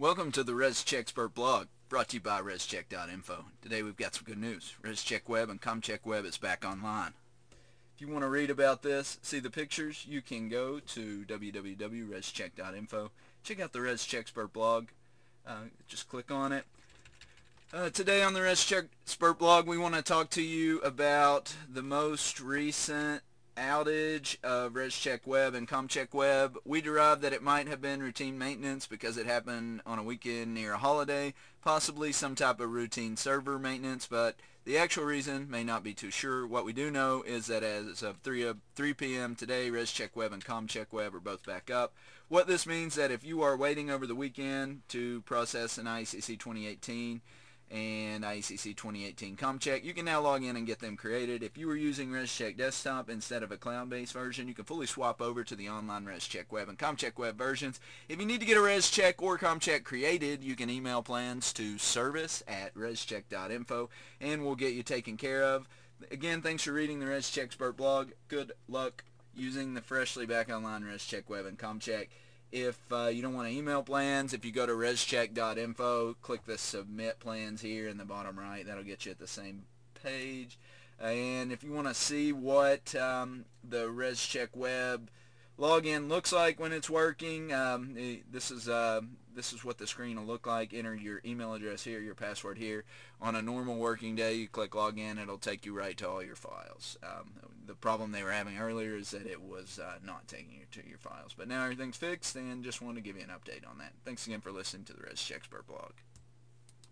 Welcome to the ResCheckSpert blog, brought to you by ResCheck.info. Today we've got some good news. ResCheck Web and ComCheck Web is back online. If you want to read about this, see the pictures, you can go to www.rescheck.info. Check out the ResCheckSpert blog. Uh, just click on it. Uh, today on the ResCheckSpert blog, we want to talk to you about the most recent outage of ResCheck Web and ComCheck Web. We derived that it might have been routine maintenance because it happened on a weekend near a holiday, possibly some type of routine server maintenance, but the actual reason may not be too sure. What we do know is that as of 3, uh, 3 p.m. today, ResCheck Web and ComCheck Web are both back up. What this means that if you are waiting over the weekend to process an ICC 2018, and IECC 2018 ComCheck. You can now log in and get them created. If you were using ResCheck Desktop instead of a cloud-based version, you can fully swap over to the online ResCheck Web and ComCheck Web versions. If you need to get a ResCheck or ComCheck created, you can email plans to service at rescheck.info and we'll get you taken care of. Again, thanks for reading the ResCheckSpert blog. Good luck using the freshly back online ResCheck Web and ComCheck. If uh, you don't want to email plans, if you go to rescheck.info, click the submit plans here in the bottom right. That'll get you at the same page. And if you want to see what um, the ResCheck web login looks like when it's working, um, this is uh, this is what the screen will look like. Enter your email address here, your password here. On a normal working day, you click login, it'll take you right to all your files. Um, the problem they were having earlier is that it was uh, not taking you to your files. But now everything's fixed and just want to give you an update on that. Thanks again for listening to the ResCheckSpert blog.